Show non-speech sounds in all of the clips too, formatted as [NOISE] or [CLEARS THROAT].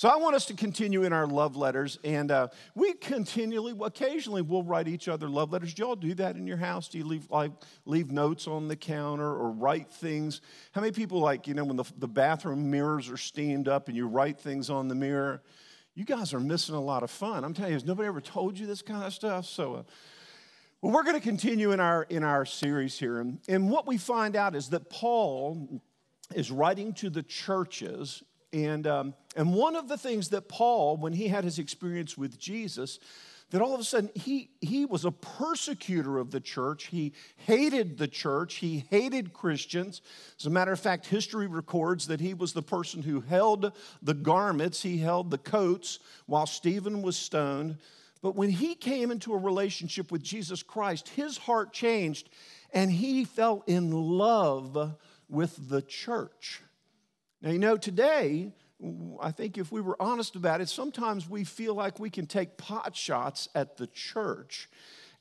So I want us to continue in our love letters, and uh, we continually, occasionally, we'll write each other love letters. Do y'all do that in your house? Do you leave like leave notes on the counter or write things? How many people like you know when the, the bathroom mirrors are steamed up and you write things on the mirror? You guys are missing a lot of fun. I'm telling you, has nobody ever told you this kind of stuff? So. Uh, well, we're going to continue in our in our series here, and, and what we find out is that Paul is writing to the churches and, um, and one of the things that Paul, when he had his experience with Jesus, that all of a sudden he, he was a persecutor of the church. He hated the church. He hated Christians. As a matter of fact, history records that he was the person who held the garments, he held the coats while Stephen was stoned. But when he came into a relationship with Jesus Christ, his heart changed and he fell in love with the church. Now, you know, today, I think if we were honest about it, sometimes we feel like we can take pot shots at the church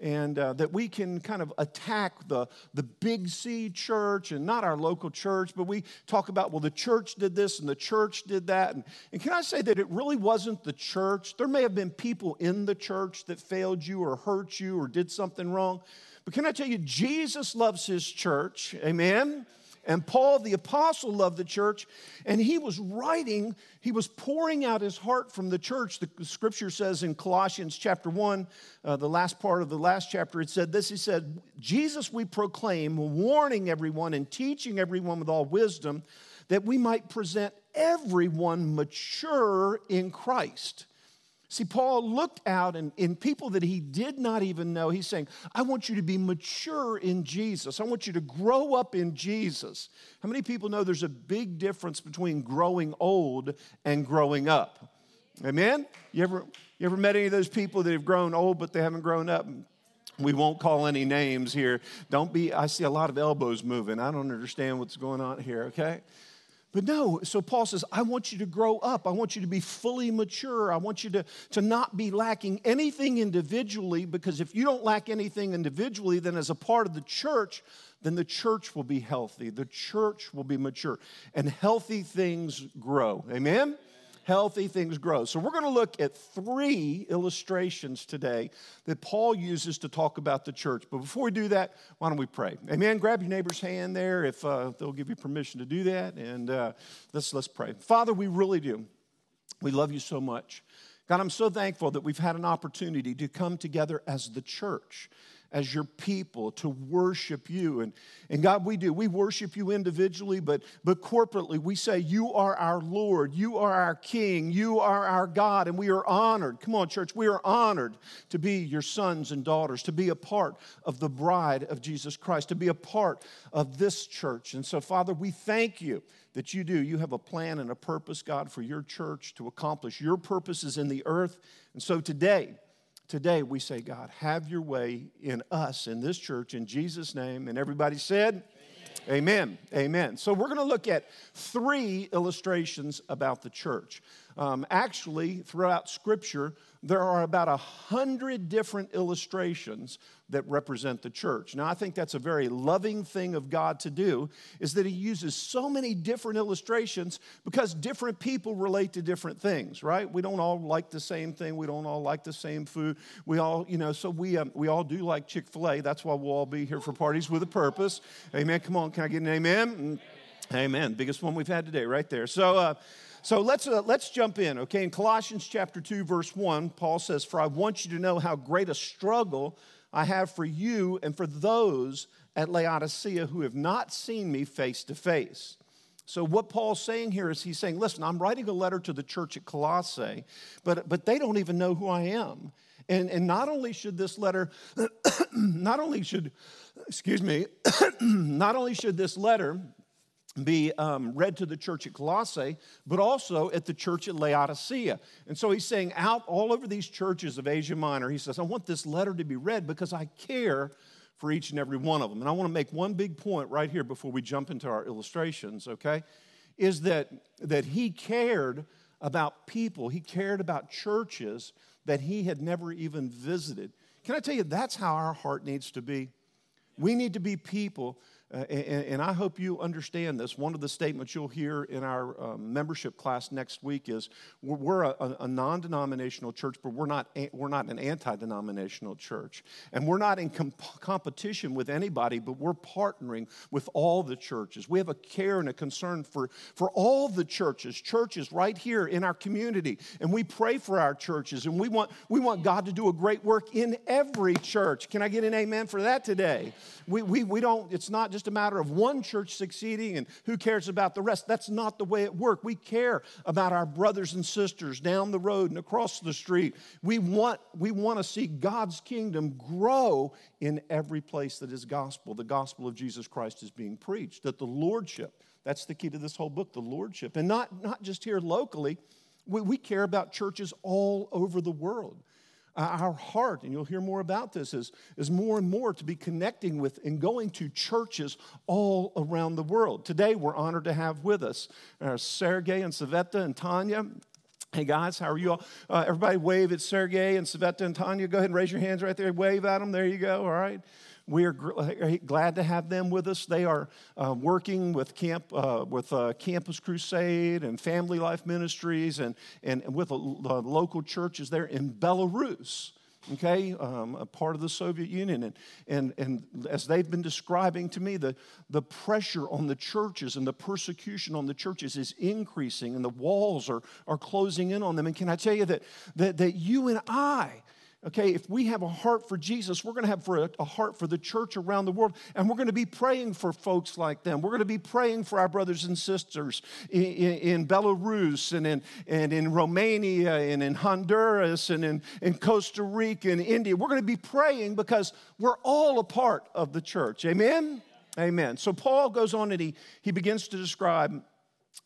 and uh, that we can kind of attack the, the big C church and not our local church, but we talk about, well, the church did this and the church did that. And, and can I say that it really wasn't the church? There may have been people in the church that failed you or hurt you or did something wrong. But can I tell you, Jesus loves his church, amen? And Paul the apostle loved the church, and he was writing, he was pouring out his heart from the church. The scripture says in Colossians chapter 1, uh, the last part of the last chapter, it said this He said, Jesus we proclaim, warning everyone and teaching everyone with all wisdom, that we might present everyone mature in Christ. See, Paul looked out and in people that he did not even know, he's saying, I want you to be mature in Jesus. I want you to grow up in Jesus. How many people know there's a big difference between growing old and growing up? Amen? You ever, you ever met any of those people that have grown old but they haven't grown up? We won't call any names here. Don't be, I see a lot of elbows moving. I don't understand what's going on here, okay? But no, so Paul says, I want you to grow up. I want you to be fully mature. I want you to, to not be lacking anything individually, because if you don't lack anything individually, then as a part of the church, then the church will be healthy. The church will be mature. And healthy things grow. Amen? Healthy things grow. So, we're going to look at three illustrations today that Paul uses to talk about the church. But before we do that, why don't we pray? Amen. Grab your neighbor's hand there if uh, they'll give you permission to do that. And uh, let's, let's pray. Father, we really do. We love you so much. God, I'm so thankful that we've had an opportunity to come together as the church as your people to worship you. And, and God, we do. We worship you individually, but, but corporately, we say, You are our Lord, you are our King, you are our God, and we are honored. Come on, church, we are honored to be your sons and daughters, to be a part of the bride of Jesus Christ, to be a part of this church. And so, Father, we thank you that you do. You have a plan and a purpose, God, for your church to accomplish your purposes in the earth. And so today, Today we say, God, have your way in us, in this church, in Jesus' name. And everybody said, Amen. Amen. Amen. So we're going to look at three illustrations about the church. Um, actually, throughout Scripture, there are about a hundred different illustrations that represent the church. Now, I think that's a very loving thing of God to do, is that He uses so many different illustrations because different people relate to different things, right? We don't all like the same thing. We don't all like the same food. We all, you know, so we, um, we all do like Chick fil A. That's why we'll all be here for parties with a purpose. Amen. Come on, can I get an amen? Amen. Biggest one we've had today, right there. So, uh, so let's, uh, let's jump in, okay? In Colossians chapter 2, verse 1, Paul says, For I want you to know how great a struggle I have for you and for those at Laodicea who have not seen me face to face. So, what Paul's saying here is he's saying, Listen, I'm writing a letter to the church at Colossae, but, but they don't even know who I am. And, and not only should this letter, [CLEARS THROAT] not only should, excuse me, [CLEARS THROAT] not only should this letter be um, read to the church at Colossae, but also at the church at Laodicea. And so he's saying, out all over these churches of Asia Minor, he says, I want this letter to be read because I care for each and every one of them. And I want to make one big point right here before we jump into our illustrations, okay? Is that, that he cared about people, he cared about churches that he had never even visited. Can I tell you, that's how our heart needs to be? We need to be people Uh, and, and, I hope you understand this. One of the statements you'll hear in our um, membership class next week is we're, we're a, a non denominational church, but we're not, we're not an anti denominational church. And we're not in comp- competition with anybody, but we're partnering with all the churches. We have a care and a concern for, for all the churches, churches right here in our community. And we pray for our churches, and we want, we want God to do a great work in every church. Can I get an amen for that today? We, we, we don't, it's not just just a matter of one church succeeding and who cares about the rest. That's not the way it works. We care about our brothers and sisters down the road and across the street. We want, we want to see God's kingdom grow in every place that is gospel. The gospel of Jesus Christ is being preached, that the lordship, that's the key to this whole book, the lordship. And not, not just here locally, we, we care about churches all over the world. Uh, our heart, and you'll hear more about this, is, is more and more to be connecting with and going to churches all around the world. Today, we're honored to have with us uh, Sergey and Saveta and Tanya. Hey guys, how are you all? Uh, everybody wave at Sergey and Saveta and Tanya. Go ahead and raise your hands right there. Wave at them. There you go. All right. We are glad to have them with us. They are uh, working with camp uh, with uh, Campus Crusade and Family Life Ministries and, and, and with the local churches there in Belarus okay, um, a part of the Soviet Union. And, and, and as they've been describing to me, the, the pressure on the churches and the persecution on the churches is increasing and the walls are, are closing in on them. And can I tell you that, that, that you and I, Okay, if we have a heart for Jesus, we're going to have for a, a, heart for the church around the world, and we're going to be praying for folks like them. We're going to be praying for our brothers and sisters in, in, in Belarus and in, and in Romania and in Honduras and in, in Costa Rica and India. We're going to be praying because we're all a part of the church. Amen? Amen. So Paul goes on and he, he begins to describe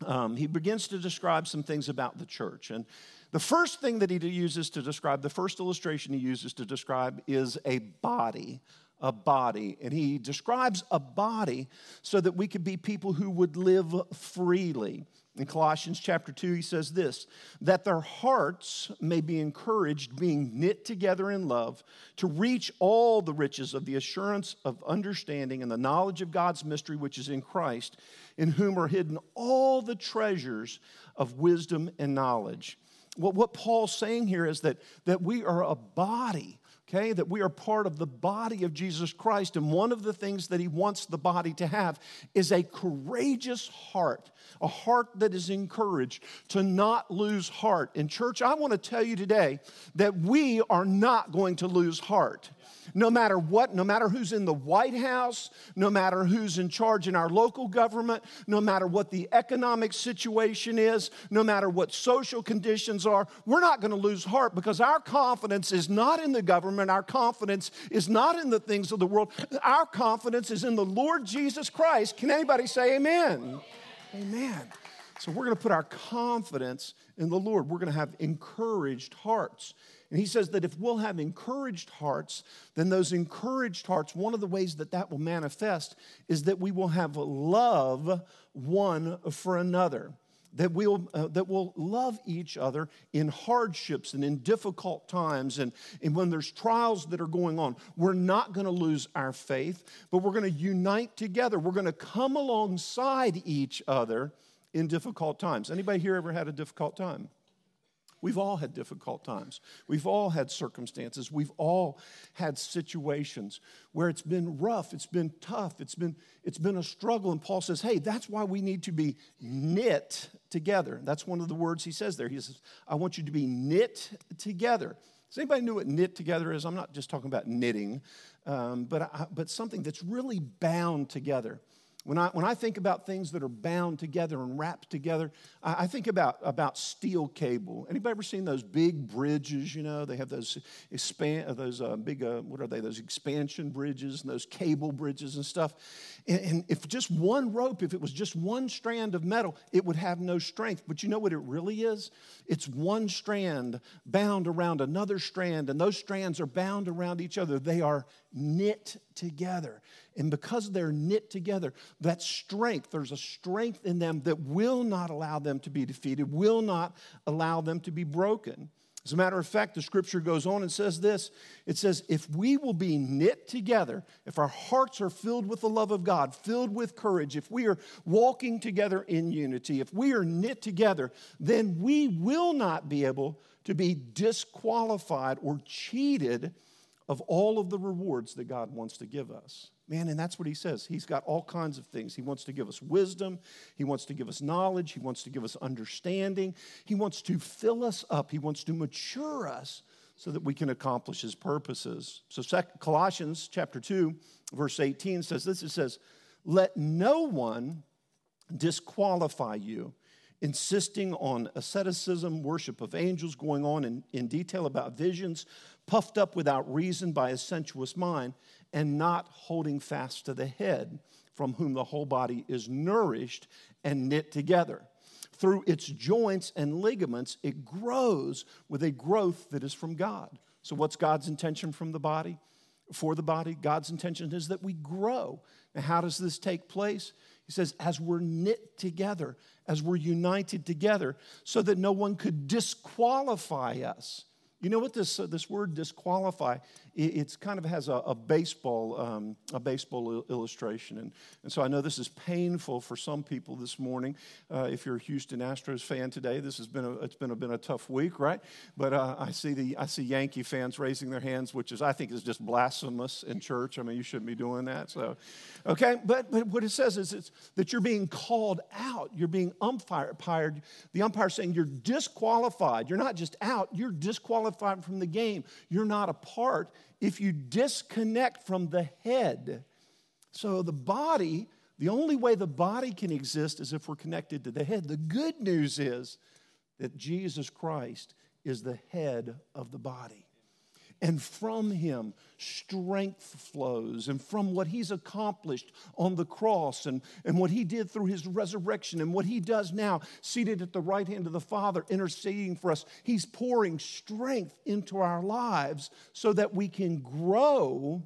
um, he begins to describe some things about the church. And the first thing that he uses to describe, the first illustration he uses to describe is a body. A body. And he describes a body so that we could be people who would live freely. In Colossians chapter 2, he says this that their hearts may be encouraged, being knit together in love, to reach all the riches of the assurance of understanding and the knowledge of God's mystery, which is in Christ, in whom are hidden all the treasures of wisdom and knowledge what, what Paul's saying here is that, that we are a body, okay? That we are part of the body of Jesus Christ. And one of the things that he wants the body to have is a courageous heart, a heart that is encouraged to not lose heart. In church, I want to tell you today that we are not going to lose heart no matter what, no matter who's in the White House, no matter who's in charge in our local government, no matter what the economic situation is, no matter what social conditions are, we're not going to lose heart because our confidence is not in the government. Our confidence is not in the things of the world. Our confidence is in the Lord Jesus Christ. Can anybody say amen? Amen. So we're going to put our confidence in the Lord. We're going to have encouraged hearts. And he says that if we'll have encouraged hearts, then those encouraged hearts, one of the ways that that will manifest is that we will have love one for another. That we'll, uh, that we'll love each other in hardships and in difficult times and, and when there's trials that are going on. We're not going to lose our faith, but we're going to unite together. We're going to come alongside each other in difficult times. Anybody here ever had a difficult time? We've all had difficult times. We've all had circumstances. We've all had situations where it's been rough, it's been tough, it's been, it's been a struggle. And Paul says, hey, that's why we need to be knit together. That's one of the words he says there. He says, I want you to be knit together. Does anybody know what knit together is? I'm not just talking about knitting, um, but, I, but something that's really bound together. When I, when I think about things that are bound together and wrapped together, I, I, think about, about steel cable. Anybody ever seen those big bridges? You know, they have those expand, uh, those uh, big, uh, what are they? Those expansion bridges and those cable bridges and stuff. And, and if just one rope, if it was just one strand of metal, it would have no strength. But you know what it really is? It's one strand bound around another strand, and those strands are bound around each other. They are knit together. And because they're knit together, that strength, there's a strength in them that will not allow them to be defeated, will not allow them to be broken. As a matter of fact, the scripture goes on and says this it says, If we will be knit together, if our hearts are filled with the love of God, filled with courage, if we are walking together in unity, if we are knit together, then we will not be able to be disqualified or cheated of all of the rewards that God wants to give us. Man, and that's what he says. He's got all kinds of things. He wants to give us wisdom. He wants to give us knowledge. He wants to give us understanding. He wants to fill us up. He wants to mature us so that we can accomplish his purposes. So Colossians chapter 2, verse 18 says this it says, Let no one disqualify you, insisting on asceticism, worship of angels, going on in, in detail about visions, puffed up without reason by a sensuous mind and not holding fast to the head, from whom the whole body is nourished and knit together. Through its joints and ligaments, it grows with a growth that is from God. So, what's God's intention from the body? For the body, God's intention is that we grow. Now, how does this take place? He says, as we're knit together, as we're united together, so that no one could disqualify us you know what this, uh, this word disqualify, it, kind of has a, a baseball, um, a baseball illustration. And, and so I know this is painful for some people this morning. Uh, if you're a Houston Astros fan today, this has been a, it's been a, been a tough week, right? But uh, I, see the, I see Yankee fans raising their hands, which is, I think, is just blasphemous in church. I mean, you shouldn't be doing that. So, okay, but, but what it says is it's, that you're being called out. You're being umpired. The umpire saying you're disqualified. You're not just out, you're disqualified disqualified from the game. You're not a part if you disconnect from the head. So the body, the only way the body can exist is if we're connected to the head. The good news is that Jesus Christ is the head of the body. And from him, strength flows. And from what he's accomplished on the cross and, and what he did through his resurrection and what he does now, seated at the right hand of the Father, interceding for us, he's pouring strength into our lives so that we can grow,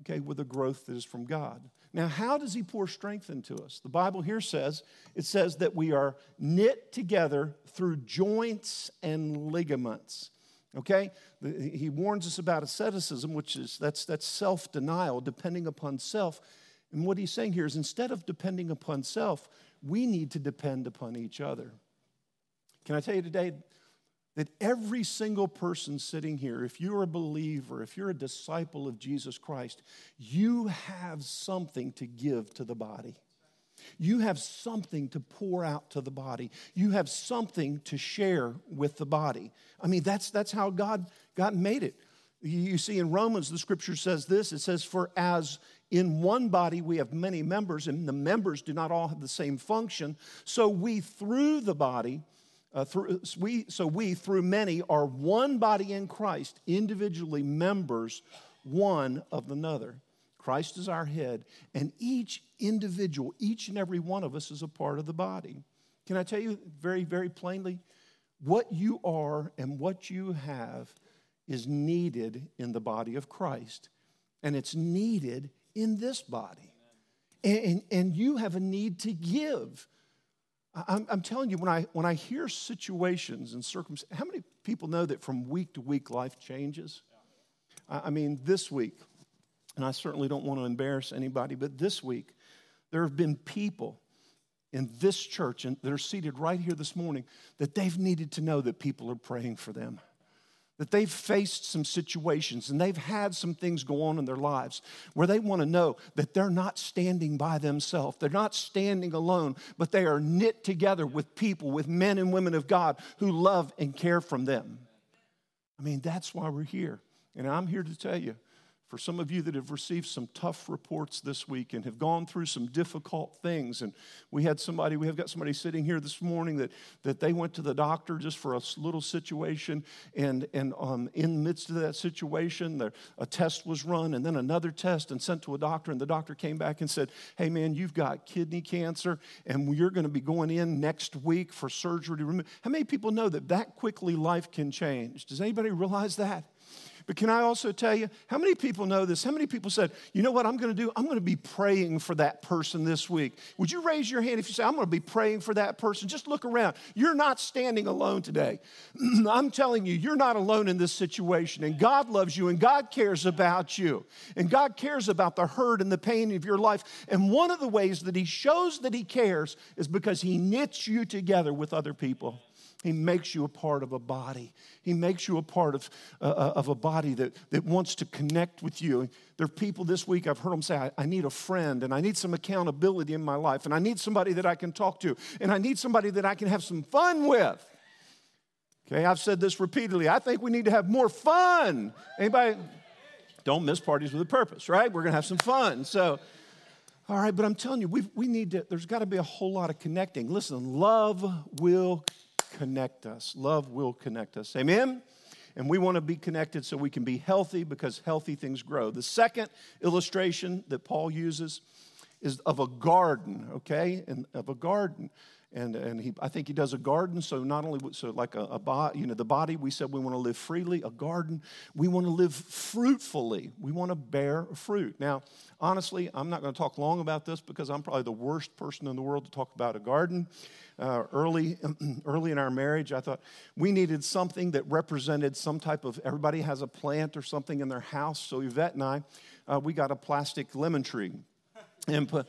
okay, with a growth that is from God. Now, how does he pour strength into us? The Bible here says it says that we are knit together through joints and ligaments. Okay? He warns us about asceticism, which is that's, that's self denial, depending upon self. And what he's saying here is instead of depending upon self, we need to depend upon each other. Can I tell you today that every single person sitting here, if you're a believer, if you're a disciple of Jesus Christ, you have something to give to the body. You have something to pour out to the body. You have something to share with the body. I mean, that's, that's how God, God made it. You see, in Romans, the scripture says this it says, For as in one body we have many members, and the members do not all have the same function, so we through the body, uh, through, we, so we through many are one body in Christ, individually members one of another. Christ is our head, and each individual, each and every one of us is a part of the body. Can I tell you very, very plainly? What you are and what you have is needed in the body of Christ, and it's needed in this body. And, and, and you have a need to give. I'm, I'm, telling you, when I, when I hear situations and circumstances, how many people know that from week to week life changes? I mean, this week, and I certainly don't want to embarrass anybody, but this week, there have been people in this church and that are seated right here this morning that they've needed to know that people are praying for them. That they've faced some situations and they've had some things go on in their lives where they want to know that they're not standing by themselves. They're not standing alone, but they are knit together with people, with men and women of God who love and care from them. I mean, that's why we're here. And I'm here to tell you for some of you that have received some tough reports this week and have gone through some difficult things. And we had somebody we have got somebody sitting here this morning that, that they went to the doctor just for a little situation. And, and um, in the midst of that situation there, a test was run and then another test and sent to a doctor. And the doctor came back and said hey man you've got kidney cancer and you're going to be going in next week for surgery to remove how many people know that that quickly life can change? Does anybody realize that But can I also tell you, how many people know this? How many people said, you know what I'm going to do? I'm going to be praying for that person this week. Would you raise your hand if you say, I'm going to be praying for that person? Just look around. You're not standing alone today. [CLEARS THROAT] I'm telling you, you're not alone in this situation. And God loves you and God cares about you. And God cares about the hurt and the pain of your life. And one of the ways that He shows that He cares is because He knits you together with other people. He makes you a part of a body. He makes you a part of, uh, uh, of a body that, that wants to connect with you. There are people this week, I've heard them say, I, I need a friend and I need some accountability in my life and I need somebody that I can talk to and I need somebody that I can have some fun with. Okay, I've said this repeatedly. I think we need to have more fun. Anybody? Don't miss parties with a purpose, right? We're going to have some fun. So, all right, but I'm telling you, we we need to, there's got to be a whole lot of connecting. Listen, love will connect us. Love will connect us. Amen? And we want to be connected so we can be healthy because healthy things grow. The second illustration that Paul uses is of a garden, okay? And of a garden. And, and he, I think he does a garden, so not only so like a, a body, you know, the body. We said we want to live freely. A garden, we want to live fruitfully. We want to bear fruit. Now, honestly, I'm not going to talk long about this because I'm probably the worst person in the world to talk about a garden uh, early, [CLEARS THROAT] early in our marriage, I thought we needed something that represented some type of, everybody has a plant or something in their house. So Yvette and I, uh, we got a plastic lemon tree. And put,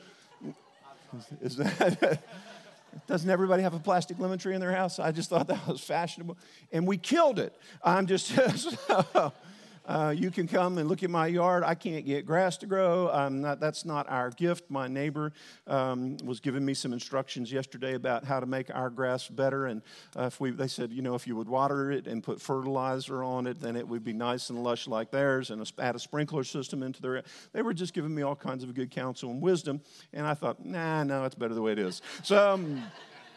[LAUGHS] is that, doesn't everybody have a plastic lemon tree in their house? I just thought that was fashionable. And we killed it. I'm just, [LAUGHS] Uh, you can come and look at my yard. I can't get grass to grow. Not, that's not our gift. My neighbor um, was giving me some instructions yesterday about how to make our grass better. And uh, if we, they said, you know, if you would water it and put fertilizer on it, then it would be nice and lush like theirs, and add a sprinkler system into their. They were just giving me all kinds of good counsel and wisdom. And I thought, nah, no, it's better the way it is. So, um,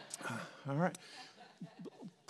[SIGHS] all right.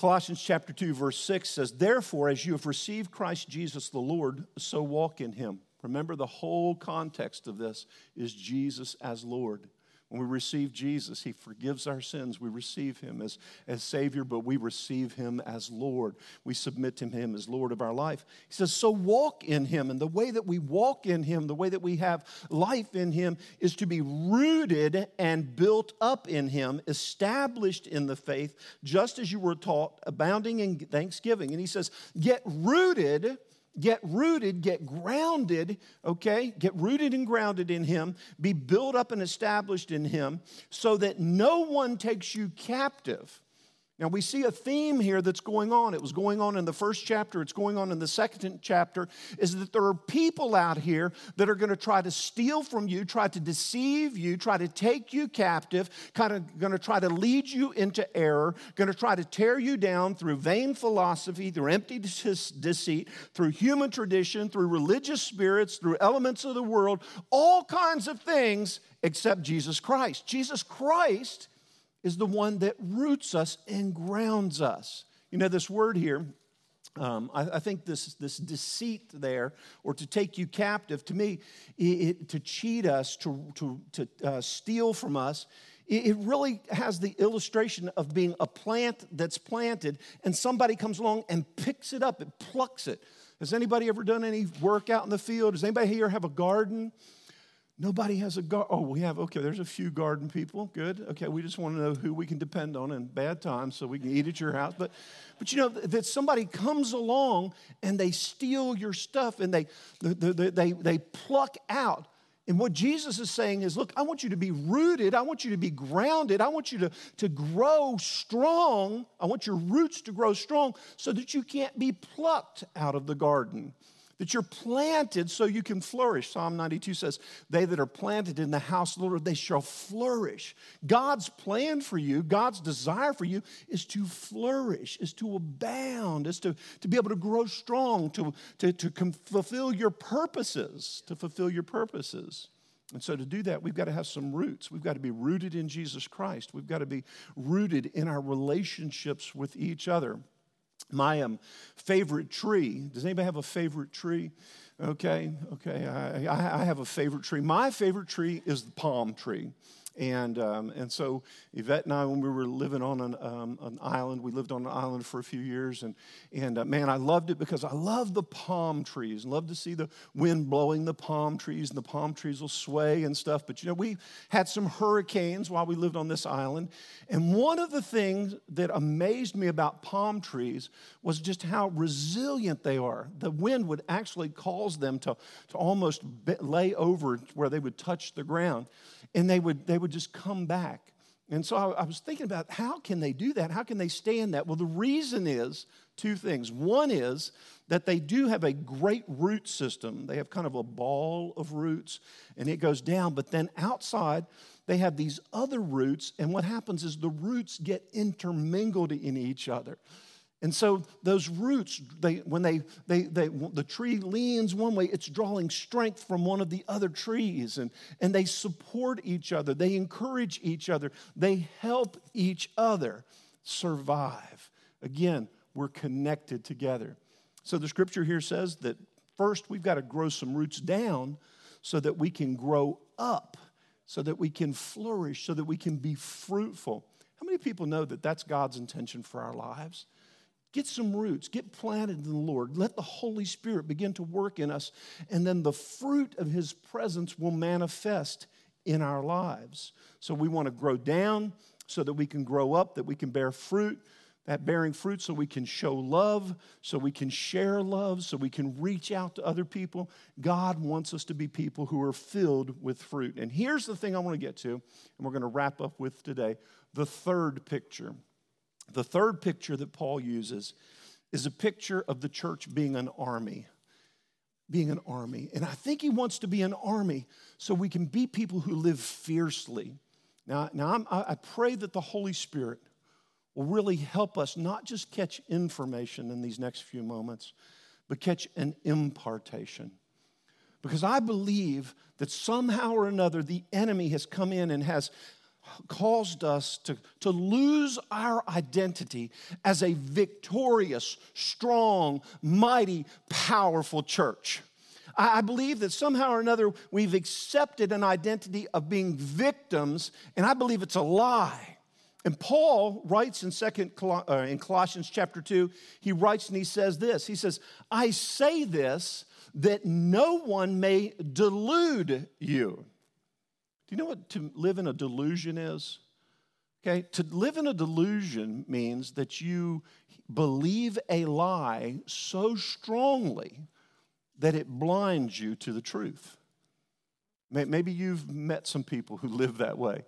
Colossians chapter 2, verse 6 says, Therefore, as you have received Christ Jesus the Lord, so walk in him. Remember, the whole context of this is Jesus as Lord. When we receive Jesus, He forgives our sins. We receive Him as, as Savior, but we receive Him as Lord. We submit to Him as Lord of our life. He says, So walk in Him. And the way that we walk in Him, the way that we have life in Him, is to be rooted and built up in Him, established in the faith, just as you were taught, abounding in thanksgiving. And He says, Get rooted get rooted, get grounded, okay? Get rooted and grounded in Him, be built up and established in Him, so that no one takes you captive now, we see a theme here that's going on. It was going on in the first chapter, it's going on in the second chapter, is that there are people out here that are going to try to steal from you, try to deceive you, try to take you captive, kind of going to try to lead you into error, going to try to tear you down through vain philosophy, through empty deceit, through human tradition, through religious spirits, through elements of the world, all kinds of things except Jesus Christ. Jesus Christ is the one that roots us and grounds us. You know, this word here, um, I, I, think this, this deceit there, or to take you captive, to me, it, it, to cheat us, to, to, to uh, steal from us, it, it really has the illustration of being a plant that's planted and somebody comes along and picks it up, and plucks it. Has anybody ever done any work out in the field? Does anybody here have a garden? Nobody has a garden. Oh, we have, okay, there's a few garden people. Good. Okay, we just want to know who we can depend on in bad times so we can eat at your house. But, but you know, that somebody comes along and they steal your stuff and they, they, they, they pluck out. And what Jesus is saying is, look, I want you to be rooted. I want you to be grounded. I want you to, to grow strong. I want your roots to grow strong so that you can't be plucked out of the garden that you're planted so you can flourish. Psalm 92 says, They that are planted in the house of the Lord, they shall flourish. God's plan for you, God's desire for you is to flourish, is to abound, is to, to be able to grow strong, to, to, to fulfill your purposes, to fulfill your purposes. And so, to do that, we've got to have some roots. We've got to be rooted in Jesus Christ. We've got to be rooted in our relationships with each other my um, favorite tree. Does anybody have a favorite tree? Okay, okay. I, I, have a favorite tree. My favorite tree is the palm tree. And, um, and so Yvette and I, when we were living on an, um, an island, we lived on an island for a few years. And, and uh, man, I loved it because I love the palm trees. Love to see the wind blowing the palm trees, and the palm trees will sway and stuff. But you know, we had some hurricanes while we lived on this island. And one of the things that amazed me about palm trees was just how resilient they are. The wind would actually cause them to, to almost lay over where they would touch the ground and they would, they would just come back. And so I, I was thinking about how can they do that? How can they stand that? Well, the reason is two things. One is that they do have a great root system. They have kind of a ball of roots and it goes down, but then outside, they have these other roots, and what happens is the roots get intermingled in each other. And so those roots, they, when they, they, they, the tree leans one way, it's drawing strength from one of the other trees. And, and they support each other, they encourage each other, they help each other survive. Again, we're connected together. So the scripture here says that first we've got to grow some roots down so that we can grow up, so that we can flourish, so that we can be fruitful. How many people know that that's God's intention for our lives? Get some roots, get planted in the Lord. Let the Holy Spirit begin to work in us, and then the fruit of His presence will manifest in our lives. So we want to grow down so that we can grow up, that we can bear fruit, that bearing fruit so we can show love, so we can share love, so we can reach out to other people. God wants us to be people who are filled with fruit. And here's the thing I want to get to, and we're going to wrap up with today the third picture. The third picture that Paul uses is a picture of the church being an army. Being an army. And I think he wants to be an army so we can be people who live fiercely. Now, now I'm, i pray that the Holy Spirit will really help us not just catch information in these next few moments, but catch an impartation. Because I believe that somehow or another the enemy has come in and has caused us to, to lose our identity as a victorious, strong, mighty, powerful church. I, believe that somehow or another we've accepted an identity of being victims, and I believe it's a lie. And Paul writes in second uh, in Colossians chapter 2, he writes and he says this. He says, "I say this that no one may delude you." Do you know what to live in a delusion is? Okay, to live in a delusion means that you believe a lie so strongly that it blinds you to the truth. Maybe you've met some people who live that way.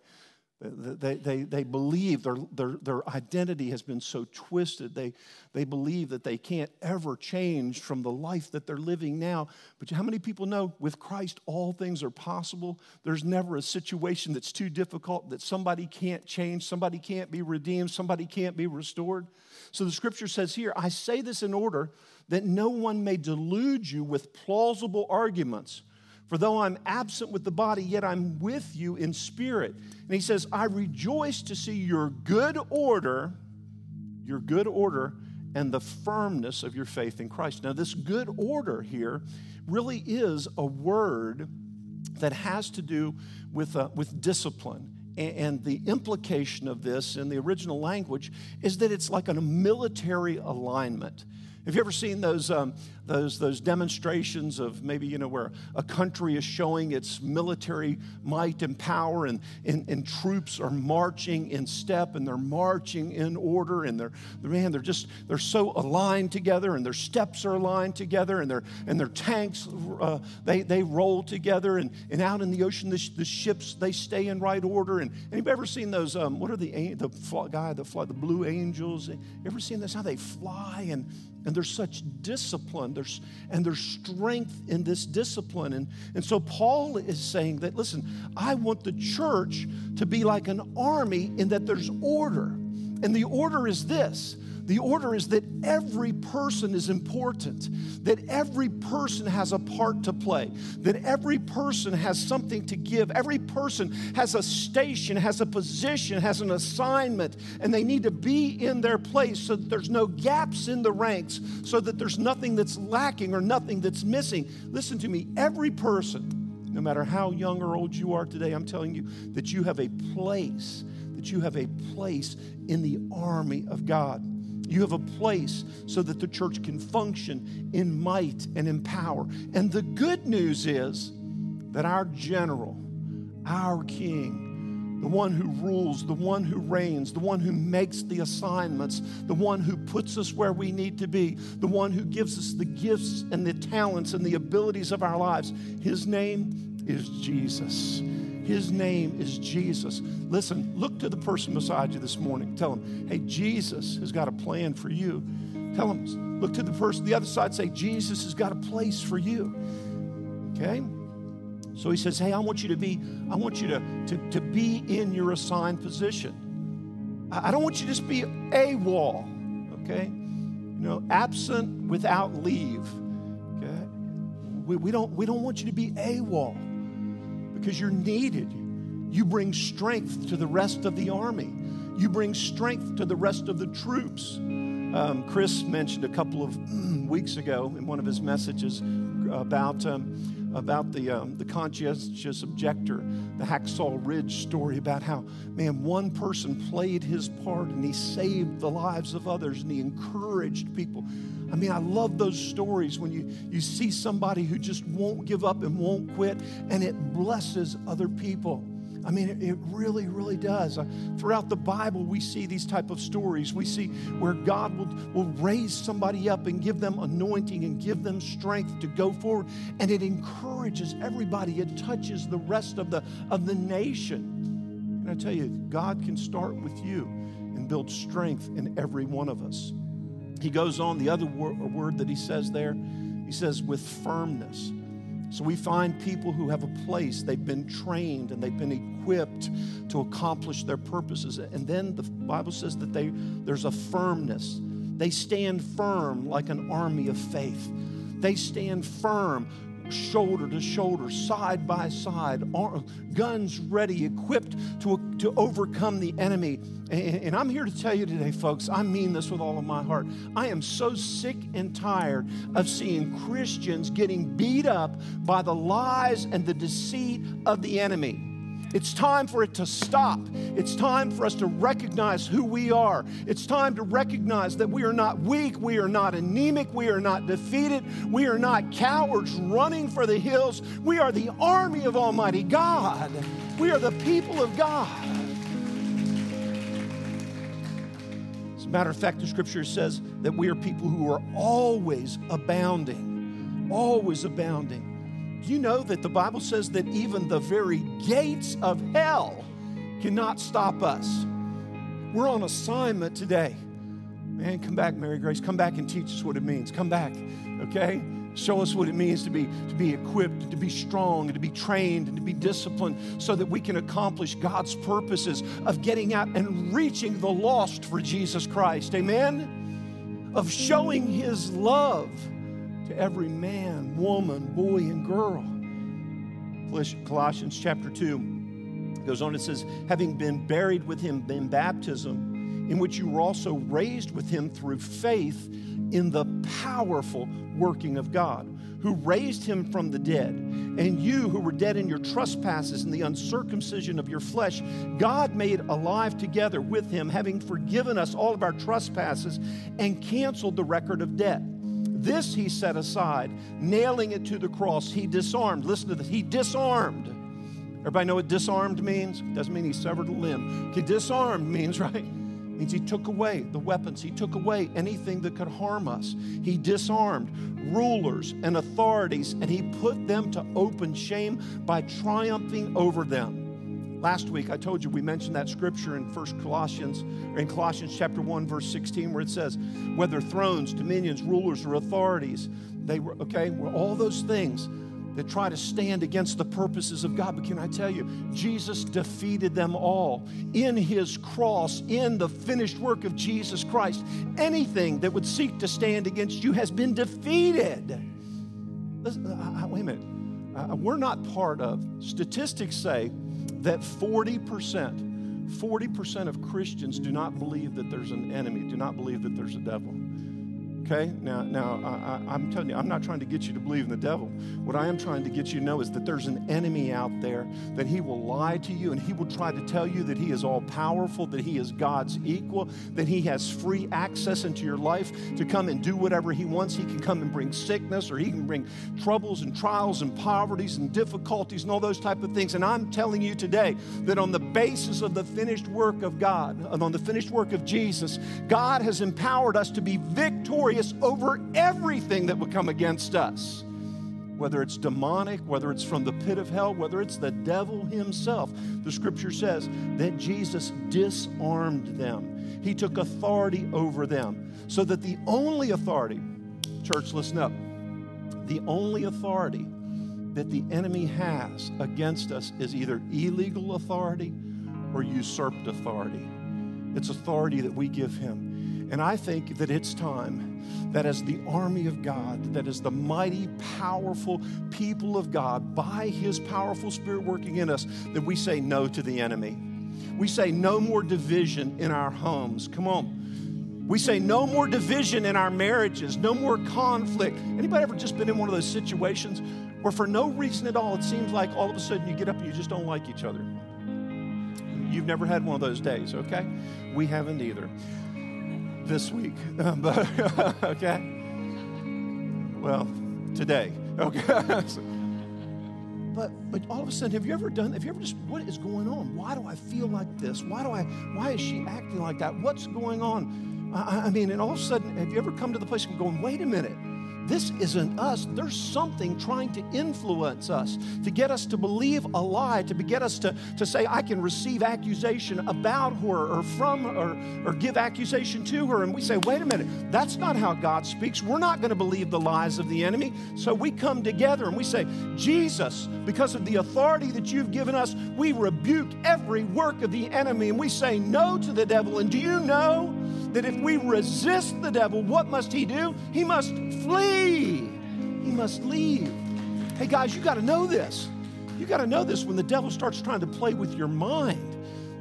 They, they, they believe their, their, their identity has been so twisted. They, they believe that they can't ever change from the life that they're living now. But how many people know with Christ all things are possible? There's never a situation that's too difficult that somebody can't change, somebody can't be redeemed, somebody can't be restored. So the scripture says here, I say this in order that no one may delude you with plausible arguments. For though I'm absent with the body, yet I'm with you in spirit. And he says, I rejoice to see your good order, your good order, and the firmness of your faith in Christ. Now, this good order here really is a word that has to do with, uh, with discipline. And the implication of this in the original language is that it's like a military alignment. Have you ever seen those, um, those, those demonstrations of maybe, you know, where a country is showing its military might and power and, and, and troops are marching in step and they're marching in order and they're, man, they're just, they're so aligned together and their steps are aligned together and their, and their tanks, uh, they, they roll together and, and out in the ocean, the, the ships, they stay in right order. And anybody ever seen those, um, what are the, the guy that fly, the blue angels? You ever seen this, how they fly and and there's such discipline there's, and there's strength in this discipline. And, and so Paul is saying that, listen, I want the church to be like an army in that there's order. And the order is this the order is that every person is important, that every person has a part to play, that every person has something to give, every person has a station, has a position, has an assignment, and they need to be in their place so that there's no gaps in the ranks, so that there's nothing that's lacking or nothing that's missing. Listen to me, every person no matter how young or old you are today, I'm telling you that you have a place, that you have a place in the army of God. You have a place so that the church can function in might and in power. And the good news is that our general, our king, the one who rules, the one who reigns, the one who makes the assignments, the one who puts us where we need to be, the one who gives us the gifts and the talents and the abilities of our lives. His name is Jesus. His name is Jesus. Listen, look to the person beside you this morning. Tell him, hey, Jesus has got a plan for you. Tell him, look to the person the other side, say, Jesus has got a place for you. Okay? So he says, Hey, I want you to be, I want you to, to, to be in your assigned position. I, don't want you to just be AWOL, okay? You know, absent without leave. Okay? We, we, don't, we don't want you to be AWOL because you're needed. You bring strength to the rest of the army. You bring strength to the rest of the troops. Um, Chris mentioned a couple of [CLEARS THROAT] weeks ago in one of his messages about um, about the, um, the conscientious objector, the Hacksaw Ridge story about how, man, one person played his part and he saved the lives of others and he encouraged people. I mean, I love those stories when you, you see somebody who just won't give up and won't quit and it blesses other people. I mean, it, really, really does. Uh, throughout the Bible, we see these type of stories. We see where God will, will raise somebody up and give them anointing and give them strength to go forward. And it encourages everybody. It touches the rest of the, of the nation. And I tell you, God can start with you and build strength in every one of us. He goes on, the other word that he says there, he says, with firmness. So we find people who have a place, they've been trained and they've been equipped to accomplish their purposes. And then the Bible says that they, there's a firmness. They stand firm like an army of faith. They stand firm shoulder to shoulder, side by side, guns ready, equipped to, to overcome the enemy. And, and I'm here to tell you today, folks, I mean this with all of my heart. I am so sick and tired of seeing Christians getting beat up by the lies and the deceit of the enemy. It's time for it to stop. It's time for us to recognize who we are. It's time to recognize that we are not weak, we are not anemic, we are not defeated, we are not cowards running for the hills. We are the army of Almighty God. We are the people of God. As a matter of fact, the scripture says that we are people who are always abounding, always abounding you know that the Bible says that even the very gates of hell cannot stop us? We're on assignment today. Man, come back, Mary Grace. Come back and teach us what it means. Come back, okay? Show us what it means to be, to be equipped, to be strong, to be trained, and to be disciplined so that we can accomplish God's purposes of getting out and reaching the lost for Jesus Christ. Amen? Of showing His love every man, woman, boy, and girl. Colossians chapter 2 goes on, it says, having been buried with him in baptism, in which you were also raised with him through faith in the powerful working of God, who raised him from the dead. And you who were dead in your trespasses and the uncircumcision of your flesh, God made alive together with him, having forgiven us all of our trespasses and canceled the record of debt this he set aside, nailing it to the cross. He disarmed. Listen to this. He disarmed. Everybody know what disarmed means? Doesn't mean he severed a limb. He disarmed means, [LAUGHS] right? Means he took away the weapons. He took away anything that could harm us. He disarmed rulers and authorities and he put them to open shame by triumphing over them. Last week I told you we mentioned that scripture in First Colossians or in Colossians chapter 1 verse 16 where it says whether thrones, dominions, rulers or authorities they were okay, were all those things that try to stand against the purposes of God. But can I tell you, Jesus defeated them all in his cross, in the finished work of Jesus Christ. Anything that would seek to stand against you has been defeated. Listen, wait a minute. Uh, we're not part of, statistics say that 40%, 40% of Christians do not believe that there's an enemy, do not believe that there's a devil. Okay? Now, now I, am telling you, I'm not trying to get you to believe in the devil. What I am trying to get you to know is that there's an enemy out there that he will lie to you and he will try to tell you that he is all powerful, that he is God's equal, that he has free access into your life to come and do whatever he wants. He can come and bring sickness or he can bring troubles and trials and poverties and difficulties and all those type of things. And I'm telling you today that on the basis of the finished work of God, on the finished work of Jesus, God has empowered us to be victorious victorious over everything that would come against us. Whether it's demonic, whether it's from the pit of hell, whether it's the devil himself. The scripture says that Jesus disarmed them. He took authority over them. So that the only authority, church, listen up, the only authority that the enemy has against us is either illegal authority or usurped authority. It's authority that we give him. And I think that it's time that as the army of God, that as the mighty, powerful people of God, by His powerful Spirit working in us, that we say no to the enemy. We say no more division in our homes. Come on. We say no more division in our marriages, no more conflict. Anybody ever just been in one of those situations where for no reason at all, it seems like all of a sudden you get up and you just don't like each other? You've never had one of those days, okay? We haven't either this week, [LAUGHS] but okay. Well, today, okay. but but all of a sudden, have you ever done? Have you ever just what is going on? Why do I feel like this? Why do I? Why is she acting like that? What's going on? I, I mean, and all of a sudden, have you ever come to the place of going, wait a minute? This isn't us. There's something trying to influence us, to get us to believe a lie, to get us to, to say, I can receive accusation about her or from her or give accusation to her. And we say, wait a minute, that's not how God speaks. We're not going to believe the lies of the enemy. So we come together and we say, Jesus, because of the authority that you've given us, we rebuke every work of the enemy and we say no to the devil. And do you know? That if we resist the devil, what must he do? He must flee. He must leave. Hey, guys, you got to know this. You got to know this when the devil starts trying to play with your mind.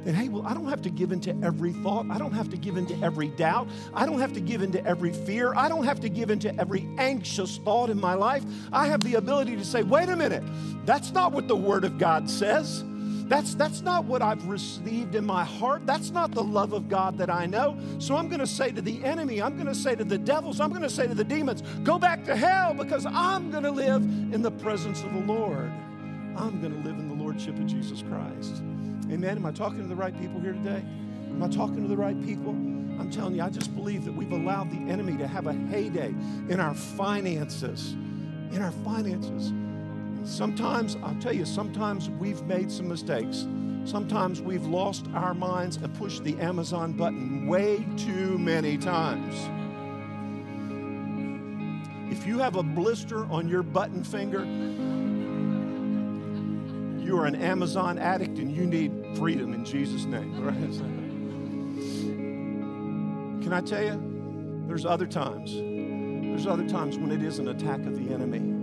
That, hey, well, I don't have to give in to every thought. I don't have to give in to every doubt. I don't have to give in to every fear. I don't have to give in to every anxious thought in my life. I have the ability to say, wait a minute, that's not what the Word of God says. That's, that's not what I've received in my heart. That's not the love of God that I know. So I'm going to say to the enemy, I'm going to say to the devils, I'm going to say to the demons, go back to hell because I'm going to live in the presence of the Lord. I'm going to live in the Lordship of Jesus Christ. Amen. Am I talking to the right people here today? Am I talking to the right people? I'm telling you, I just believe that we've allowed the enemy to have a heyday in our finances. In our finances. Sometimes, I'll tell you, sometimes we've made some mistakes. Sometimes we've lost our minds and pushed the Amazon button way too many times. If you have a blister on your button finger, you are an Amazon addict and you need freedom in Jesus' name. [LAUGHS] Right? Can I tell you? There's other times. There's other times when it is an attack of the enemy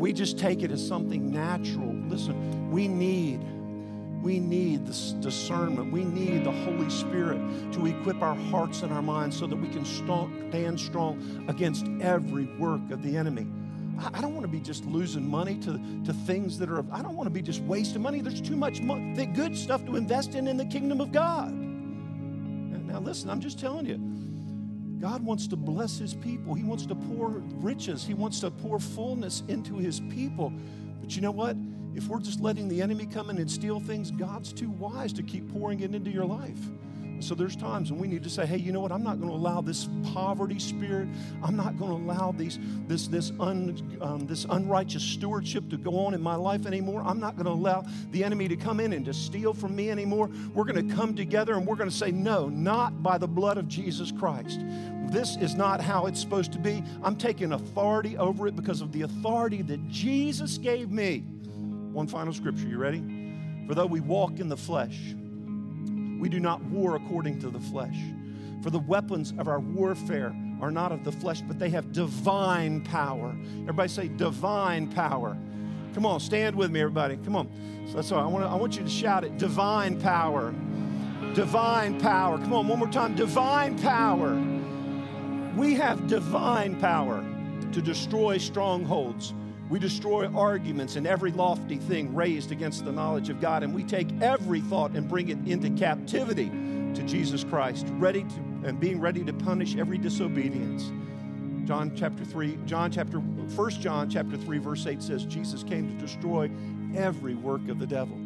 we just take it as something natural. Listen, we need we need this discernment. We need the Holy Spirit to equip our hearts and our minds so that we can stand strong against every work of the enemy. I don't want to be just losing money to, to things that are, I don't want to be just wasting money. There's too much money, good stuff to invest in in the kingdom of God. Now, listen, I'm just telling you, God wants to bless his people. He wants to pour riches. He wants to pour fullness into his people. But you know what? If we're just letting the enemy come in and steal things, God's too wise to keep pouring it into your life. So there's times when we need to say, hey, you know what? I'm not going to allow this poverty spirit. I'm not going to allow these, this, this, un, um, this unrighteous stewardship to go on in my life anymore. I'm not going to allow the enemy to come in and to steal from me anymore. We're going to come together and we're going to say, no, not by the blood of Jesus Christ. This is not how it's supposed to be. I'm taking authority over it because of the authority that Jesus gave me. One final scripture. You ready? For though we walk in the flesh, we do not war according to the flesh. For the weapons of our warfare are not of the flesh, but they have divine power. Everybody say divine power. Come on, stand with me, everybody. Come on. So that's all. I want, I want you to shout it divine power. Divine power. Come on, one more time. Divine power We have divine power to destroy strongholds. We destroy arguments and every lofty thing raised against the knowledge of God, and we take every thought and bring it into captivity to Jesus Christ, ready to and being ready to punish every disobedience. John chapter 3, John chapter 1 John chapter 3 verse 8 says Jesus came to destroy every work of the devil.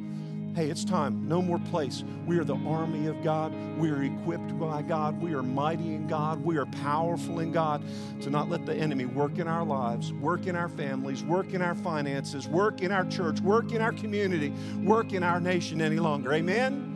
Hey, it's time. No more place. We are the army of God. We are equipped by God. We are mighty in God. We are powerful in God to not let the enemy work in our lives, work in our families, work in our finances, work in our church, work in our community, work in our nation any longer. Amen?